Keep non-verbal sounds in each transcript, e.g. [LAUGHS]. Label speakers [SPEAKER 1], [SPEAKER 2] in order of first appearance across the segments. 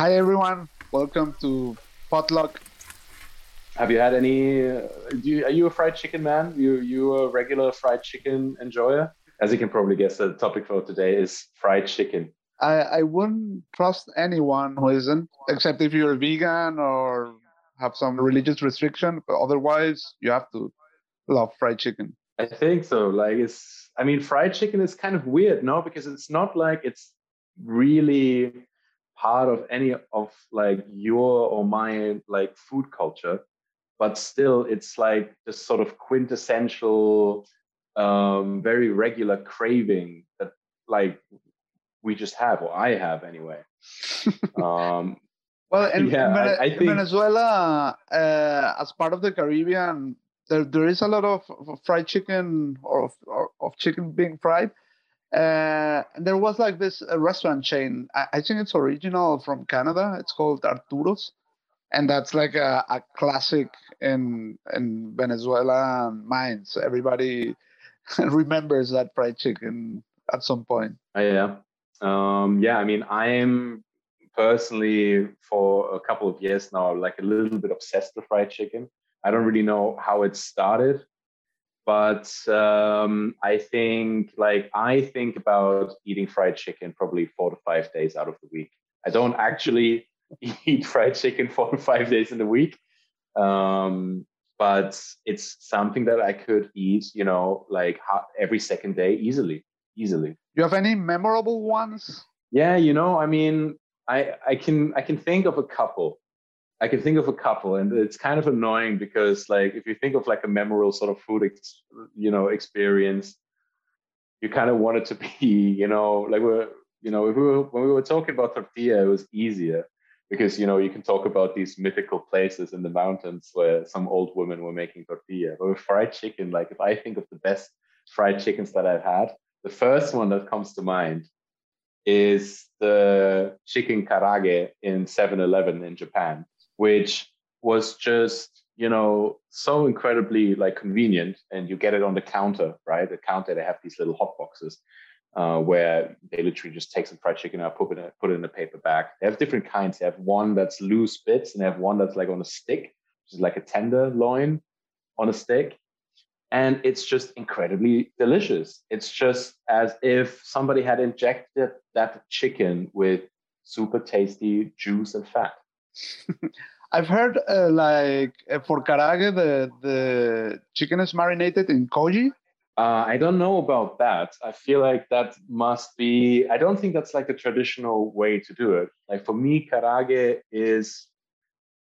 [SPEAKER 1] Hi everyone, welcome to Potluck.
[SPEAKER 2] Have you had any? Uh, you, are you a fried chicken man? You you a regular fried chicken enjoyer? As you can probably guess, the topic for today is fried chicken.
[SPEAKER 1] I, I wouldn't trust anyone who isn't, except if you're vegan or have some religious restriction. But otherwise, you have to love fried chicken.
[SPEAKER 2] I think so. Like it's, I mean, fried chicken is kind of weird, no? Because it's not like it's really part of any of like your or my like food culture, but still, it's like this sort of quintessential, um, very regular craving that like we just have, or I have anyway. [LAUGHS]
[SPEAKER 1] um, well, [LAUGHS] in, yeah, in, I, I think... Venezuela, uh, as part of the Caribbean, there, there is a lot of, of fried chicken or of, or of, chicken being fried. Uh, and there was like this uh, restaurant chain. I, I, think it's original from Canada. It's called Arturo's, and that's like a, a classic in in Venezuela minds. Everybody [LAUGHS] remembers that fried chicken at some point.
[SPEAKER 2] Oh, yeah, um, yeah. I mean, I'm personally for a couple of years now like a little bit obsessed with fried chicken. I don't really know how it started, but um, I think like I think about eating fried chicken probably four to five days out of the week. I don't actually [LAUGHS] eat fried chicken four to five days in the week, um, but it's something that I could eat, you know, like every second day easily, easily.
[SPEAKER 1] You have any memorable ones?
[SPEAKER 2] Yeah, you know, I mean, I I can I can think of a couple. I can think of a couple, and it's kind of annoying because, like, if you think of like a memorable sort of food, ex- you know, experience, you kind of want it to [LAUGHS] be, you know, like we're, you know, we were, when we were talking about tortilla, it was easier because you know you can talk about these mythical places in the mountains where some old women were making tortilla. But with fried chicken, like if I think of the best fried chickens that I've had, the first one that comes to mind is the chicken karaage in 7-Eleven in Japan which was just you know so incredibly like convenient and you get it on the counter right? The counter they have these little hot boxes uh, where they literally just take some fried chicken out put it, in, put it in a paper bag. They have different kinds. They have one that's loose bits and they have one that's like on a stick which is like a tenderloin on a stick. And it's just incredibly delicious. It's just as if somebody had injected that chicken with super tasty juice and fat [LAUGHS]
[SPEAKER 1] I've heard uh, like uh, for karaage, the the chicken is marinated in koji.
[SPEAKER 2] Uh, I don't know about that. I feel like that must be. I don't think that's like the traditional way to do it. Like for me, karaage is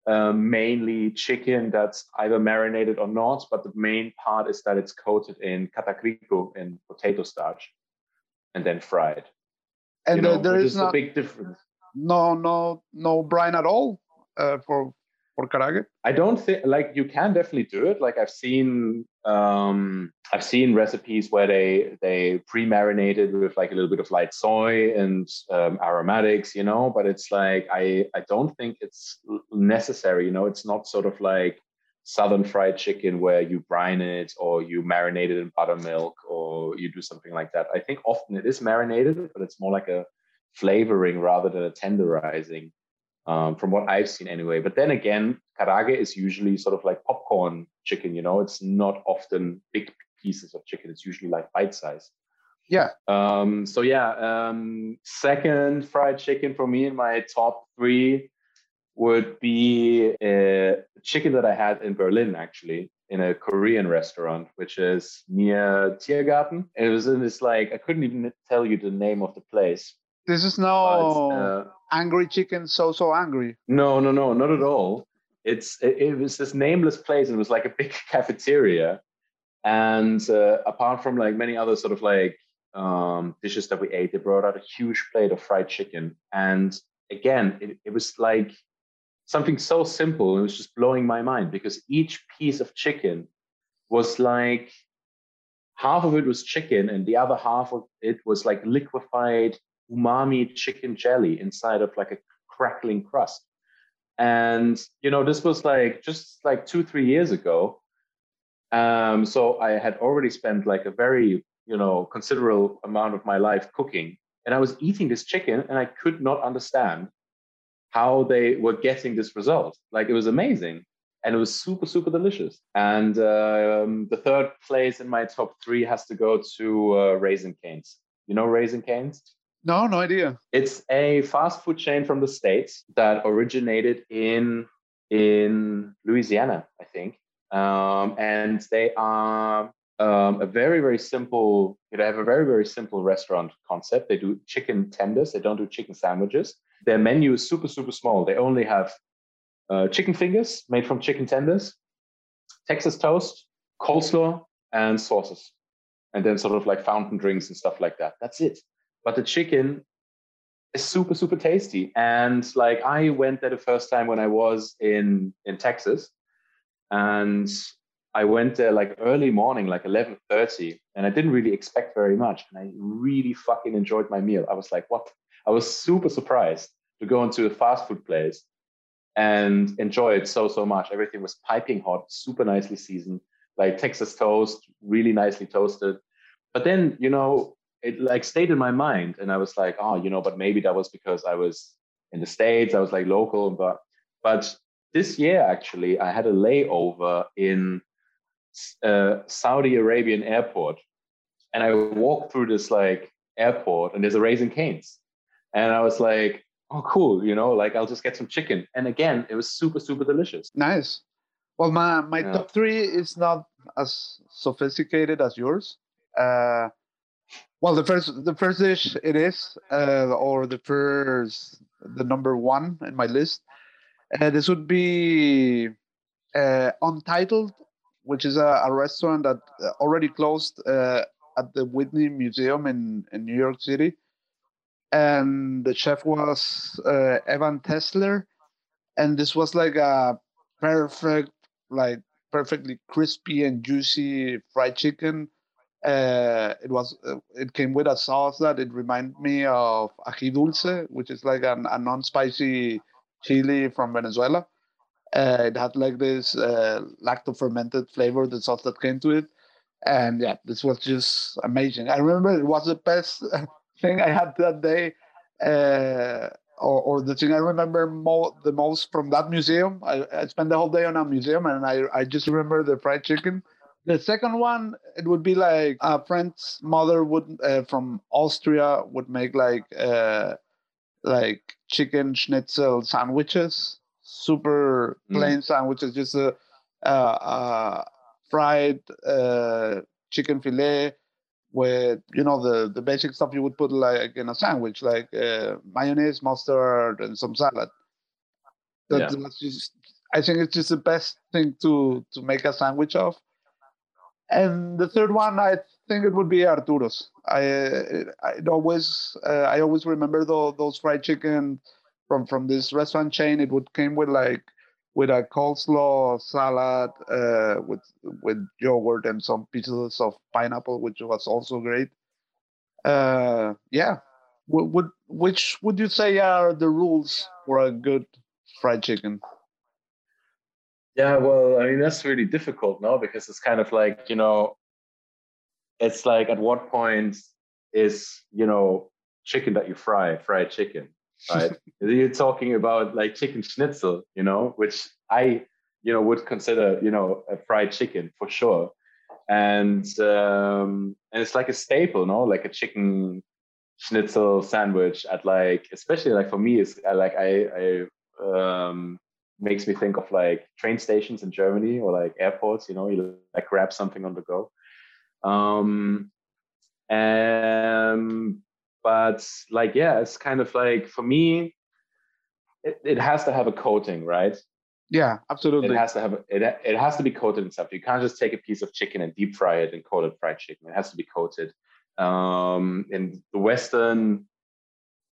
[SPEAKER 2] uh, mainly chicken that's either marinated or not, but the main part is that it's coated in katakuriko in potato starch and then fried.
[SPEAKER 1] And you know, there is, is not, a big difference. No, no, no brine at all uh, for for karaage?
[SPEAKER 2] I don't think like you can definitely do it. Like I've seen um, I've seen recipes where they they pre-marinated with like a little bit of light soy and um, aromatics, you know. But it's like I I don't think it's necessary. You know, it's not sort of like southern fried chicken where you brine it or you marinate it in buttermilk or you do something like that. I think often it is marinated, but it's more like a flavoring rather than a tenderizing um, from what I've seen anyway. But then again, karaage is usually sort of like popcorn chicken. You know, it's not often big pieces of chicken. It's usually like bite size.
[SPEAKER 1] Yeah.
[SPEAKER 2] Um, so yeah, um, second fried chicken for me in my top three would be a chicken that I had in Berlin actually in a Korean restaurant, which is near Tiergarten. It was in this like I couldn't even tell you the name of the place,
[SPEAKER 1] this is no uh, angry chicken, so so angry.
[SPEAKER 2] No, no, no, not at all. It's it, it, was this nameless place, and it was like a big [LAUGHS] cafeteria. And uh, apart from like many other sort of like um, dishes that we ate, they brought out a huge plate of fried chicken. And again, it, it was like something so simple. It was just blowing my mind because each piece of chicken was like half of it was chicken and the other half of it was like liquefied umami chicken jelly inside of like a crackling crust. And you know, this was like just like two, three years ago. Um, so I had already spent like a very, you know, considerable amount of my life cooking. And I was eating this chicken and I could not understand how they were getting this result. Like it was amazing. And it was super, super delicious. And um, the third place in my top three has to go to uh, Raising Cane's. You know Raising Cane's?
[SPEAKER 1] No, no idea.
[SPEAKER 2] It's a fast food chain from the States that originated in in Louisiana, I think. Um, and they are um, a very, very simple, they have a very, very simple restaurant concept. They do chicken tenders, they don't do chicken sandwiches. Their menu is super, super small. They only have uh, chicken fingers made from chicken tenders, Texas toast, coleslaw, and sauces. And then sort of like fountain drinks and stuff like that. That's it. But the chicken is super, super tasty. And like I went there the first time when I was in in Texas. And I went there like early morning, like 11:30, and I didn't really expect very much. And I really fucking enjoyed my meal. I was like, what? I was super surprised to go into a fast food place and enjoy it so so much. Everything was piping hot, super nicely seasoned, like Texas toast, really nicely toasted. But then, you know, it like stayed in my mind, and I was like, oh, you know, but maybe that was because I was in the states. I was like local, but but this year actually, I had a layover in uh, Saudi Arabian airport, and I walked through this like airport, and there's a Raising Cane's, and I was like, oh, cool, you know, like I'll just get some chicken, and again, it was super super delicious.
[SPEAKER 1] Nice. Well, my my yeah. top three is not as sophisticated as yours. Uh, well, the first the first dish it is, uh, or the first the number one in my list. Uh, this would be uh, Untitled which is a, a restaurant that uh, already closed uh, at the Whitney Museum in, in New York City. And the chef was uh, Evan Tesler. And this was like a perfect, like perfectly crispy and juicy fried chicken. Uh, it was uh, it came with a sauce that it reminded me of ají dulce, which is like an, a non-spicy chili from Venezuela uh, it had like this uh, lacto fermented flavor, the sauce that came to it. And yeah, this was just amazing. I remember it was the best [LAUGHS] thing I had that day, uh, or, or the thing I remember mo- the most from that museum. I, I spent the whole day on a museum and I, I just remember the fried chicken. The second one, it would be like a friend's mother would uh, from Austria would make like uh, like chicken schnitzel sandwiches super mm. plain mm. sandwiches, just a, a, a fried uh, chicken fillet with you know the the basic stuff you would put like in a sandwich, like uh, mayonnaise, mustard, and some salad. That, yeah. That's just, I think it's just the best thing to to make a sandwich of. And the third one, I think it would be Arturo's. I I always uh, I always remember those, those fried chicken from from this restaurant chain. It would came with like with a coleslaw salad uh, with with yogurt and some pieces of pineapple, which was also great. Uh, yeah, would, would which would you say are the rules for a good fried chicken?
[SPEAKER 2] Yeah, well, I mean that's really difficult now because it's kind of like you know, it's like at what point is you know chicken that you fry fried chicken right? [LAUGHS] You're talking about like chicken schnitzel, you know, which I, you know, would consider, you know, a fried chicken for sure. And um, and it's like a staple, no, like a chicken schnitzel sandwich at like, especially like for me, is like I, I um, makes me think of like train stations in Germany or like airports. You know, you like grab something on the go. Um, and but like yeah it's kind of like for me it, it has to have a coating right
[SPEAKER 1] yeah absolutely
[SPEAKER 2] it has to have it, it has to be coated in something you can't just take a piece of chicken and deep fry it and call it fried chicken it has to be coated um in the western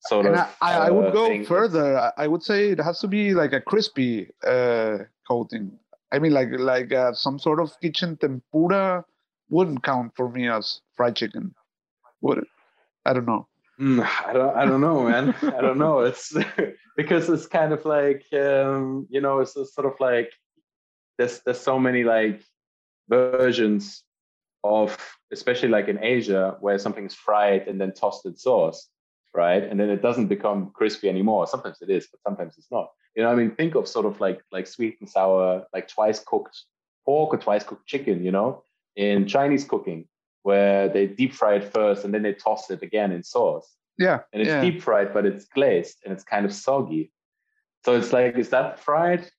[SPEAKER 2] sort and of
[SPEAKER 1] I, I, would uh, go thing. further i would say it has to be like a crispy uh coating i mean like like uh, some sort of kitchen tempura wouldn't count for me as fried chicken would it i don't know
[SPEAKER 2] Mm, I don't, I don't know, man. I don't know. It's [LAUGHS] because it's kind of like, um, you know, it's sort of like there's there's so many like versions of, especially like in Asia, where something's fried and then tossed in sauce. Right? And then it doesn't become crispy anymore. Sometimes it is, but sometimes it's not. You know, I mean, think of sort of like like sweet and sour, like twice cooked pork or twice cooked chicken. You know, in Chinese cooking, where they deep fry it first and then they toss it again in sauce.
[SPEAKER 1] Yeah,
[SPEAKER 2] and it's
[SPEAKER 1] yeah.
[SPEAKER 2] deep fried, but it's glazed and it's kind of soggy. So it's like, is that fried?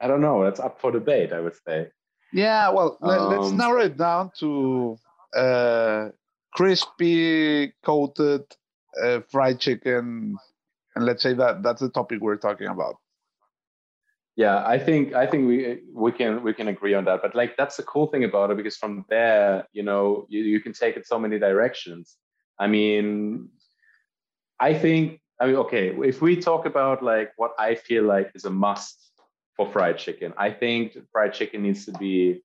[SPEAKER 2] I don't know. That's up for debate. I would say.
[SPEAKER 1] Yeah, well, um, let's narrow it down to uh, crispy coated uh, fried chicken, and let's say that that's the topic we're talking about.
[SPEAKER 2] Yeah, I think I think we we can we can agree on that. But like that's the cool thing about it because from there, you know, you, you can take it so many directions. I mean, I think I mean, okay, if we talk about like what I feel like is a must for fried chicken, I think fried chicken needs to be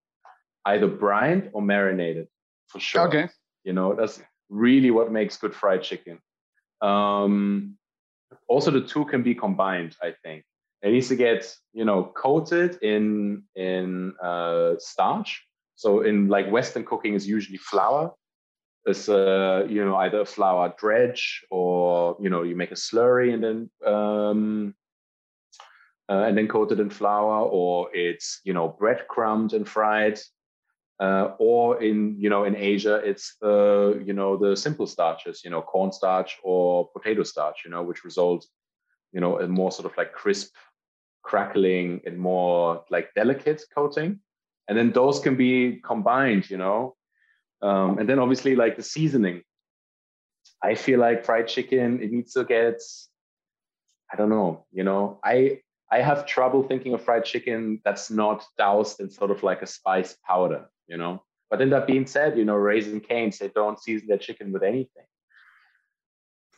[SPEAKER 2] either brined or marinated for sure.
[SPEAKER 1] Okay.
[SPEAKER 2] You know, that's really what makes good fried chicken. Um, also, the two can be combined. I think it needs to get you know coated in in uh, starch. So in like Western cooking is usually flour. It's uh, you know either a flour dredge or you know you make a slurry and then um, uh, and then coated in flour, or it's you know breadcrumbed and fried. Uh, or in you know in Asia, it's the you know the simple starches, you know cornstarch or potato starch, you know which result you know a more sort of like crisp, crackling and more like delicate coating, and then those can be combined, you know, um, and then obviously like the seasoning. I feel like fried chicken it needs to get I don't know, you know. I I have trouble thinking of fried chicken that's not doused in sort of like a spice powder you know. But then that being said, you know, Raising Cane's, they don't season their chicken with anything.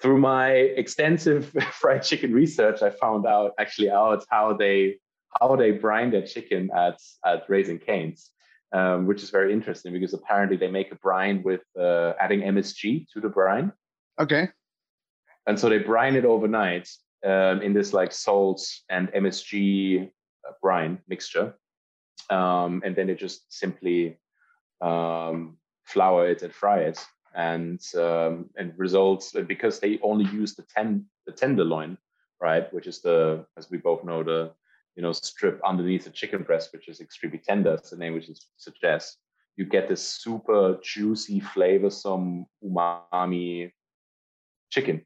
[SPEAKER 2] Through my extensive [LAUGHS] fried chicken research, I found out actually out how they how they brine their chicken at at Raising Cane's, um, which is very interesting because apparently they make a brine with uh, adding MSG to the brine.
[SPEAKER 1] Okay.
[SPEAKER 2] And so they brine it overnight um, in this like salt and MSG uh, brine mixture, um, and then they just simply um, flour it and fry it, and um, and results because they only use the ten the tenderloin, right, which is the as we both know the you know strip underneath the chicken breast, which is extremely tender, as the name which suggests. You get this super juicy, flavorsome umami chicken,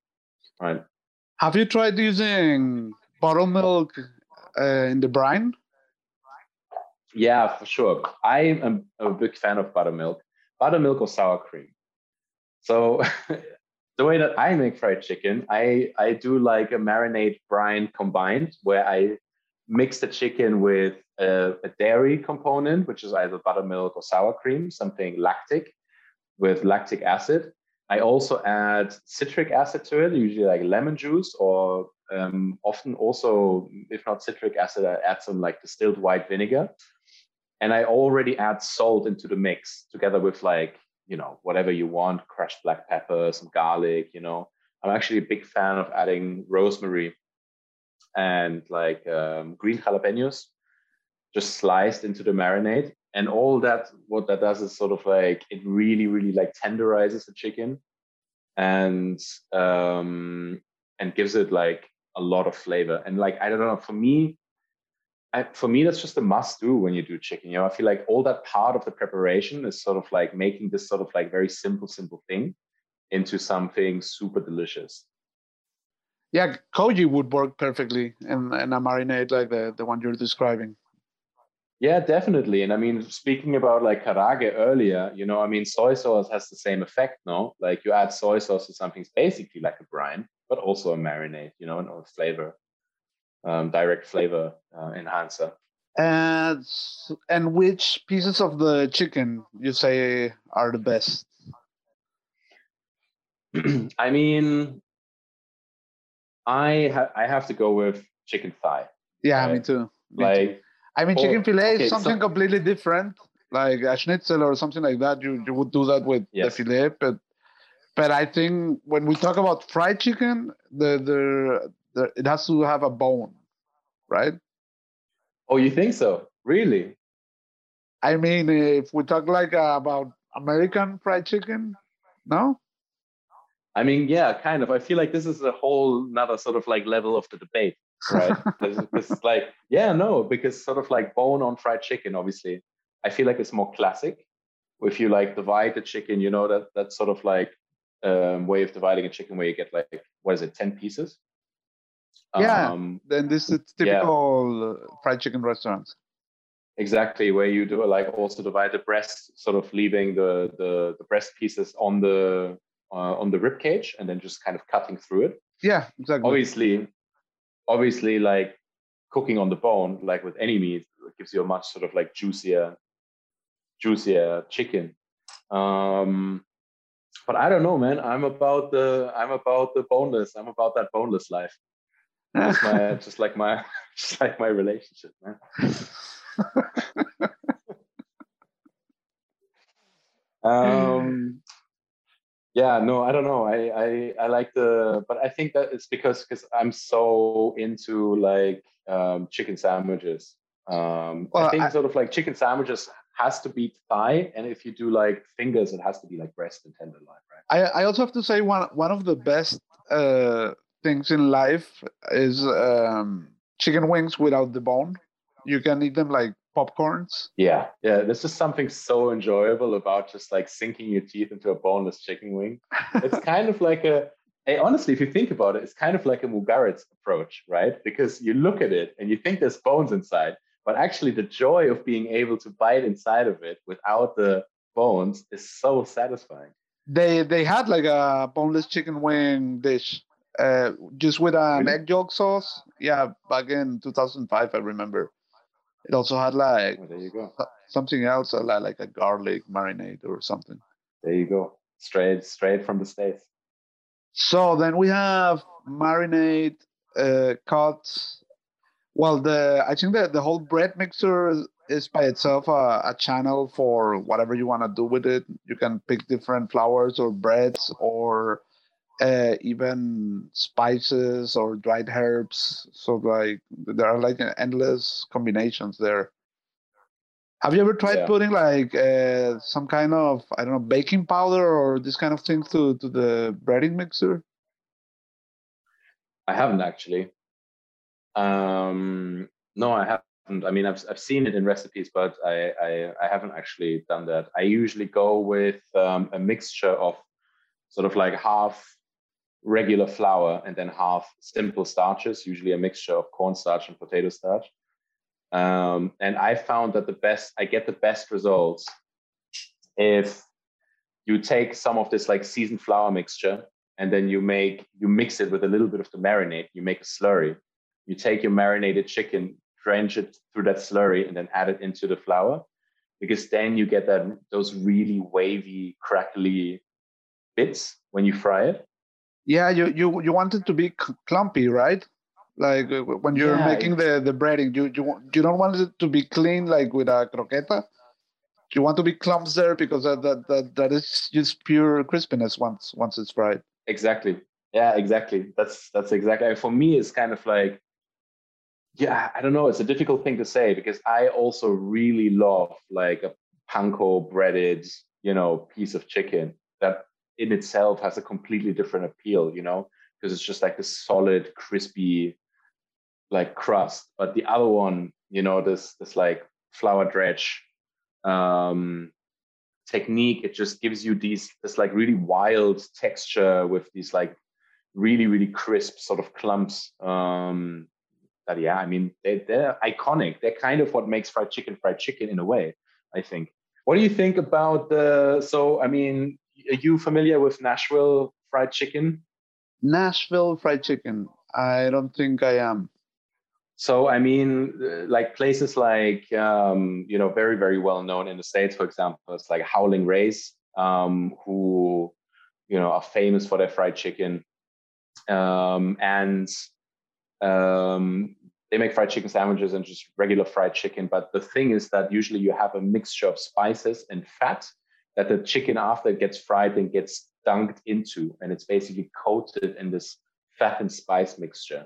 [SPEAKER 2] right?
[SPEAKER 1] Have you tried using buttermilk uh, in the brine?
[SPEAKER 2] Yeah, for sure. I am a big fan of buttermilk, buttermilk or sour cream. So [LAUGHS] the way that I make fried chicken, I I do like a marinade brine combined, where I mix the chicken with a, a dairy component, which is either buttermilk or sour cream, something lactic with lactic acid. I also add citric acid to it, usually like lemon juice, or um, often also, if not citric acid, I add some like distilled white vinegar and I already add salt into the mix together with like you know whatever you want, crushed black pepper, some garlic. You know, I'm actually a big fan of adding rosemary and like um, green jalapenos, just sliced into the marinade. And all that, what that does is sort of like it really, really like tenderizes the chicken, and um, and gives it like a lot of flavor. And like I don't know, for me, I, for me, that's just a must do when you do chicken. You know, I feel like all that part of the preparation is sort of like making this sort of like very simple, simple thing into something super delicious.
[SPEAKER 1] Yeah, koji would work perfectly in, in a marinade like the, the one you're describing.
[SPEAKER 2] Yeah, definitely. And I mean, speaking about like karaage earlier, you know, I mean, soy sauce has the same effect, no? Like you add soy sauce to something basically like a brine, but also a marinade, you know, and a flavor um, direct flavor uh, enhancer.
[SPEAKER 1] And and which pieces of the chicken you say are the best? [CLEARS THROAT]
[SPEAKER 2] I mean, I ha- I have to go with chicken thigh.
[SPEAKER 1] Yeah, right? me too. Me
[SPEAKER 2] like,
[SPEAKER 1] too. I mean, chicken fillet okay, is something so, completely different, like a schnitzel or something like that. You you would do that with yes. the fillet, but but I think when we talk about fried chicken, the the, it has to have a bone, right?
[SPEAKER 2] Oh, you think so? Really?
[SPEAKER 1] I mean, if we talk like uh, about American fried chicken, no?
[SPEAKER 2] I mean, yeah, kind of. I feel like this is a whole another sort of like level of the debate, right? [LAUGHS] this, this is like, yeah, no, because sort of like bone on fried chicken, obviously, I feel like it's more classic. If you like divide the chicken, you know that that's sort of like um, way of dividing a chicken where you get like what is it, ten pieces?
[SPEAKER 1] Yeah. Um, then this is typical yeah. fried chicken restaurants.
[SPEAKER 2] Exactly, where you do like also divide the breast, sort of leaving the the, the breast pieces on the uh, on the rib cage, and then just kind of cutting through it.
[SPEAKER 1] Yeah, exactly.
[SPEAKER 2] Obviously, obviously, like cooking on the bone, like with any meat, gives you a much sort of like juicier, juicier chicken. Um, but I don't know, man. I'm about the I'm about the boneless. I'm about that boneless life. Just my [LAUGHS] just like my [LAUGHS] just like my relationship, man. [LAUGHS] um, yeah, no, I don't know. I, I I like the, but I think that it's because because I'm so into like um, chicken sandwiches. Um, well, I think I, sort of like chicken sandwiches has to be thigh, and if you do like fingers, it has to be like breast and tenderloin, right?
[SPEAKER 1] I I also have to say one one of the best uh, things in life is um, chicken wings without the bone you can eat them like popcorns.
[SPEAKER 2] Yeah, yeah. This is something so enjoyable about just like sinking your teeth into a boneless chicken wing. It's [LAUGHS] kind of like a Hey, honestly, if you think about it, it's kind of like a Mugaritz approach, right? Because you look at it and you think there's bones inside, but actually the joy of being able to bite inside of it without the bones is so satisfying.
[SPEAKER 1] They they had like a boneless chicken wing dish, uh, just with an really? egg yolk sauce. Yeah, back in 2005, I remember. It also had like
[SPEAKER 2] there you go
[SPEAKER 1] something else uh, like, like a garlic marinade or something.
[SPEAKER 2] There you go, straight straight from the states.
[SPEAKER 1] So then we have marinade, uh, cuts. Well, the I think that the whole bread mixer is by itself a, a channel for whatever you want to do with it. You can pick different flours or breads or uh, even spices or dried herbs. So like there are like endless combinations there. Have you ever tried yeah. putting like uh, some kind of I don't know baking powder or this kind of thing to to the breading mixer?
[SPEAKER 2] I haven't actually. Um, no, I haven't. I mean, I've I've seen it in recipes, but I I, I haven't actually done that. I usually go with um, a mixture of sort of like half regular flour and then half simple starches, usually a mixture of cornstarch and potato starch. Um, and I found that the best, I get the best results if you take some of this like seasoned flour mixture and then you make, you mix it with a little bit of the marinade, you make a slurry. You take your marinated chicken, drench it through that slurry and then add it into the flour because then you get that those really wavy, crackly bits when you fry it.
[SPEAKER 1] Yeah, you you you want it to be clumpy, right? Like uh, when you're yeah, making the the breading, you you you don't want it to be clean like with a croqueta. You want to be clumps there because that that that, that is just pure crispiness once once it's fried.
[SPEAKER 2] Exactly. Yeah, exactly. That's that's exactly for me. It's kind of like yeah, I don't know. It's a difficult thing to say because I also really love like a panko breaded, you know, piece of chicken that in itself has a completely different appeal, you know, because it's just like this solid, crispy, like crust. But the other one, you know, this this like flour dredge um, technique, it just gives you these this like really wild texture with these like really really crisp sort of clumps. Um, that yeah, I mean they, they're iconic. They're kind of what makes fried chicken fried chicken in a way. I think. What do you think about the? So I mean, are you familiar with Nashville fried chicken?
[SPEAKER 1] Nashville fried chicken. I don't think I am.
[SPEAKER 2] So I mean, like places like um, you know, very very well known in the states, for example, it's like Howlin' Ray's, um, who you know are famous for their fried chicken, um, and um, they make fried chicken sandwiches and just regular fried chicken. But the thing is that usually you have a mixture of spices and fat that the chicken after it gets fried and gets dunked into, and it's basically coated in this fat and spice mixture.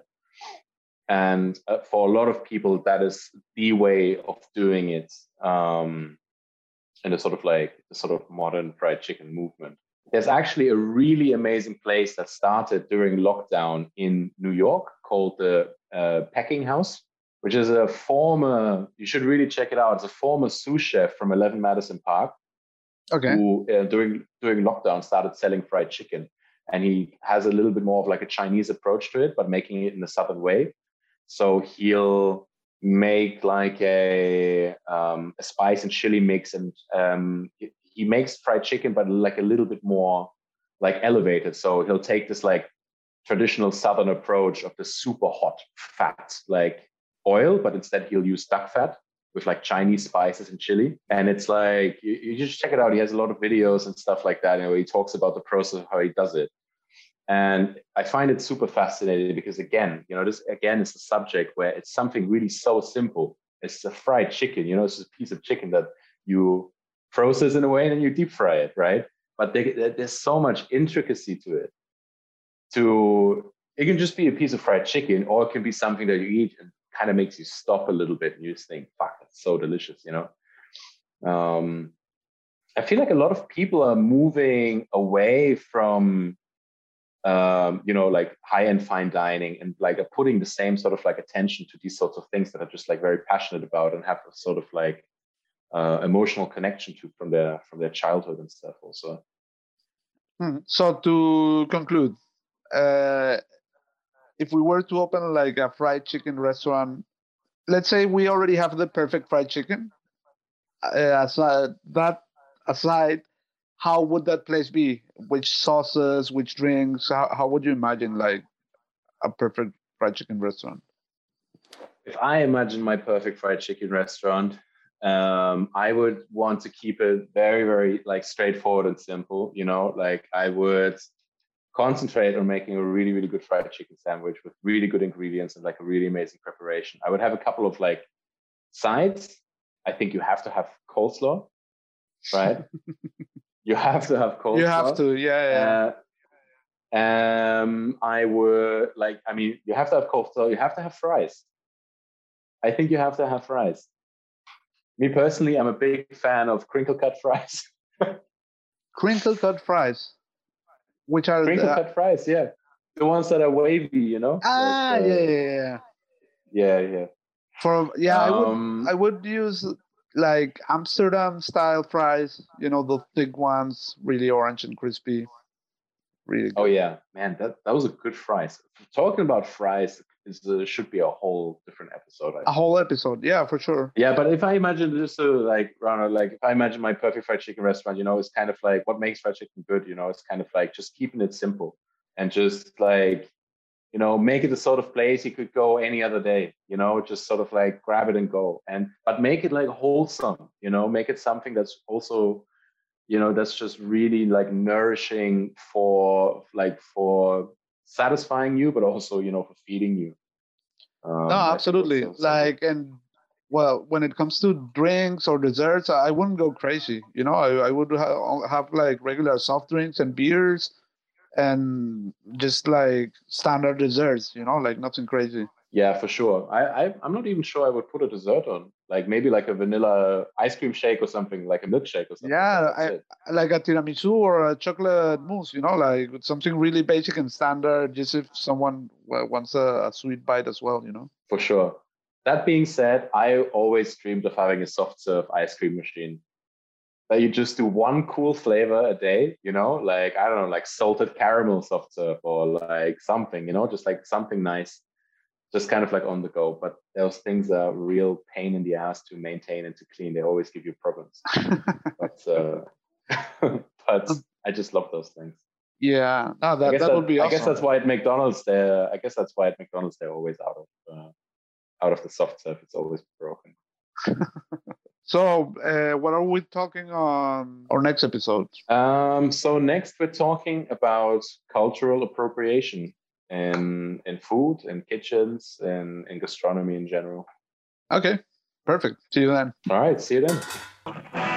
[SPEAKER 2] And uh, for a lot of people, that is the way of doing it um, in a sort of like a sort of modern fried chicken movement. there's actually a really amazing place that started during lockdown in New York called the uh, Pecking House, which is a former, you should really check it out. It's a former sous chef from 11 Madison Park.
[SPEAKER 1] Okay.
[SPEAKER 2] Who uh, during during lockdown started selling fried chicken, and he has a little bit more of like a Chinese approach to it, but making it in the southern way. So he'll make like a um, a spice and chili mix, and um, he makes fried chicken, but like a little bit more like elevated. So he'll take this like traditional southern approach of the super hot fat like oil, but instead he'll use duck fat with like Chinese spices and chili. And it's like you, you just check it out. He has a lot of videos and stuff like that. Know, he talks about the process of how he does it. And I find it super fascinating because again, you know, this again is a subject where it's something really so simple. It's a fried chicken, you know, it's a piece of chicken that you process in a way and then you deep fry it, right? But they, there's so much intricacy to it. To it can just be a piece of fried chicken, or it can be something that you eat and kind of makes you stop a little bit and you just think, "Fuck, so delicious," you know. Um, I feel like a lot of people are moving away from, um, you know, like high-end fine dining and like are putting the same sort of like attention to these sorts of things that are just like very passionate about and have a sort of like uh, emotional connection to from their from their childhood and stuff also
[SPEAKER 1] hmm. so to conclude uh, if we were to open like a fried chicken restaurant let's say we already have the perfect fried chicken uh, aside, that aside how would that place be which sauces which drinks how, how would you imagine like a perfect fried chicken restaurant
[SPEAKER 2] if i imagine my perfect fried chicken restaurant um, I would want to keep it very, very like straightforward and simple. You know, like I would concentrate on making a really, really good fried chicken sandwich with really good ingredients and like a really amazing preparation. I would have a couple of like sides. I think you have to have coleslaw, right? [LAUGHS] you have to have coleslaw.
[SPEAKER 1] You have to, yeah,
[SPEAKER 2] yeah. Uh, um, I would like. I mean, you have to have coleslaw. You have to have fries. I think you have to have fries me personally, I'm a big fan of crinkle cut fries. [LAUGHS]
[SPEAKER 1] crinkle cut fries, which are
[SPEAKER 2] crinkle the, cut fries, yeah, the ones that are wavy, you know.
[SPEAKER 1] Ah, like, uh, yeah, yeah, yeah,
[SPEAKER 2] yeah, yeah.
[SPEAKER 1] For yeah, um, I would I would use like Amsterdam style fries, you know, the thick ones, really orange and crispy. Really.
[SPEAKER 2] Oh, good. Oh yeah, man, that that was a good fries. Talking about fries, is uh, should be a whole different episode.
[SPEAKER 1] a whole episode, yeah, for sure.
[SPEAKER 2] Yeah, but if I imagine just so like Ronald, like if I imagine my perfect fried chicken restaurant, you know, it's kind of like what makes fried chicken good. You know, it's kind of like just keeping it simple and just like you know make it the sort of place you could go any other day you know just sort of like grab it and go and but make it like wholesome you know make it something that's also you know that's just really like nourishing for like for satisfying you, but also you know for feeding you.
[SPEAKER 1] Um, no, absolutely. Like and well, when it comes to drinks or desserts, I wouldn't go crazy. You know, I, I would have, have like regular soft drinks and beers, and just like standard desserts. You know, like nothing crazy.
[SPEAKER 2] Yeah, for sure. I, I I'm not even sure I would put a dessert on. Like maybe like a vanilla ice cream shake or something, like a milkshake or something.
[SPEAKER 1] Yeah, I, like a tiramisu or a chocolate mousse. You know, like something really basic and standard. Just if someone wants a, a sweet bite as well. You know.
[SPEAKER 2] For sure. That being said, I always dreamed of having a soft serve ice cream machine that you just do one cool flavor a day, you know, like I don't know, like salted caramel soft serve or like something, you know, just like something nice just kind of like on the go. But those things are real pain in the ass to maintain and to clean. They always give you problems. [LAUGHS] but uh, [LAUGHS] but I just love those things.
[SPEAKER 1] Yeah, no, that, that, that would be.
[SPEAKER 2] Awesome. I guess that's why at McDonald's they're. I guess that's why at McDonald's they're always out of uh, out of the soft serve. It's always broken. [LAUGHS]
[SPEAKER 1] so, uh, what are we talking on our next episode?
[SPEAKER 2] Um, so next we're talking about cultural appropriation in in food in kitchens and in gastronomy in general.
[SPEAKER 1] Okay perfect. See you then.
[SPEAKER 2] All right see you then